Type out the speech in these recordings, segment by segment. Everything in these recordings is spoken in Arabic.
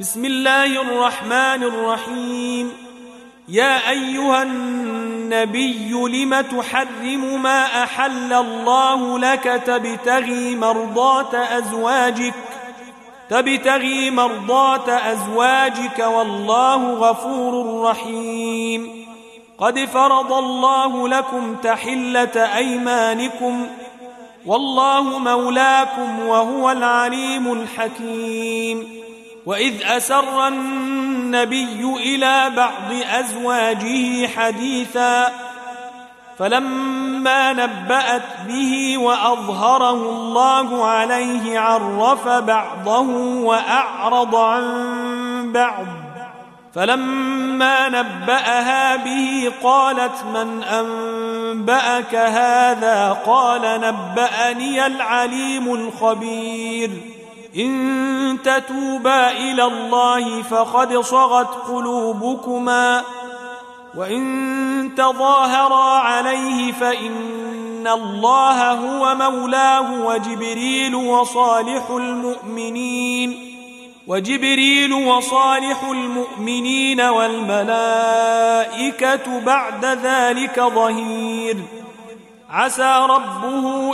بسم الله الرحمن الرحيم يا أيها النبي لم تحرم ما أحل الله لك تبتغي مرضات أزواجك تبتغي مرضات أزواجك والله غفور رحيم قد فرض الله لكم تحلة أيمانكم والله مولاكم وهو العليم الحكيم وإذ أسر النبي إلى بعض أزواجه حديثا فلما نبأت به وأظهره الله عليه عرف بعضه وأعرض عن بعض فلما نبأها به قالت من أنبأك هذا قال نبأني العليم الخبير إن تتوبا إلى الله فقد صغت قلوبكما وإن تظاهرا عليه فإن الله هو مولاه وجبريل وصالح المؤمنين وجبريل وصالح المؤمنين والملائكة بعد ذلك ظهير. عسى ربه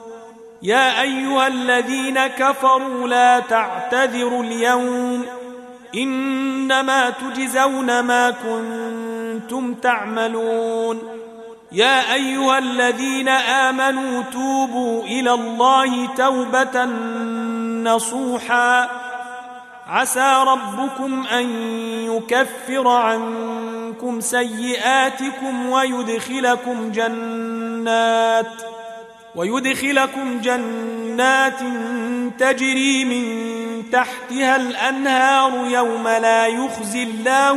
يا أيها الذين كفروا لا تعتذروا اليوم إنما تجزون ما كنتم تعملون يا أيها الذين آمنوا توبوا إلى الله توبة نصوحا عسى ربكم أن يكفر عنكم سيئاتكم ويدخلكم جنات ويدخلكم جنات تجري من تحتها الأنهار يوم لا يخزي الله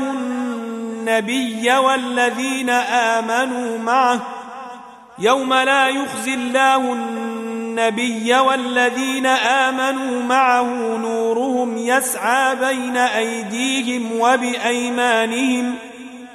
النبي والذين آمنوا معه يوم لا يخزي الله النبي والذين آمنوا معه نورهم يسعى بين أيديهم وبأيمانهم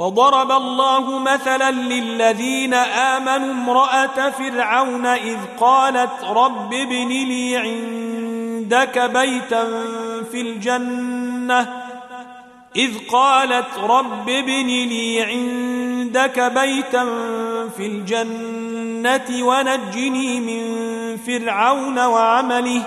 وضرب الله مثلا للذين آمنوا امرأة فرعون إذ قالت رب ابن لي عندك بيتا في الجنة. إذ قالت رب ابن لي عندك بيتا في الجنة ونجني من فرعون وعمله.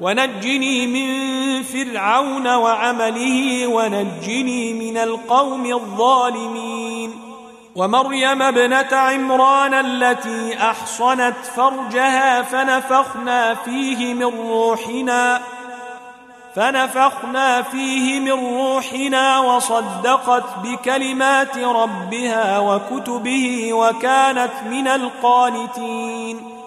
ونجني من فرعون وعمله ونجني من القوم الظالمين. ومريم ابنة عمران التي أحصنت فرجها فنفخنا فيه من روحنا فنفخنا فيه من روحنا وصدقت بكلمات ربها وكتبه وكانت من القانتين.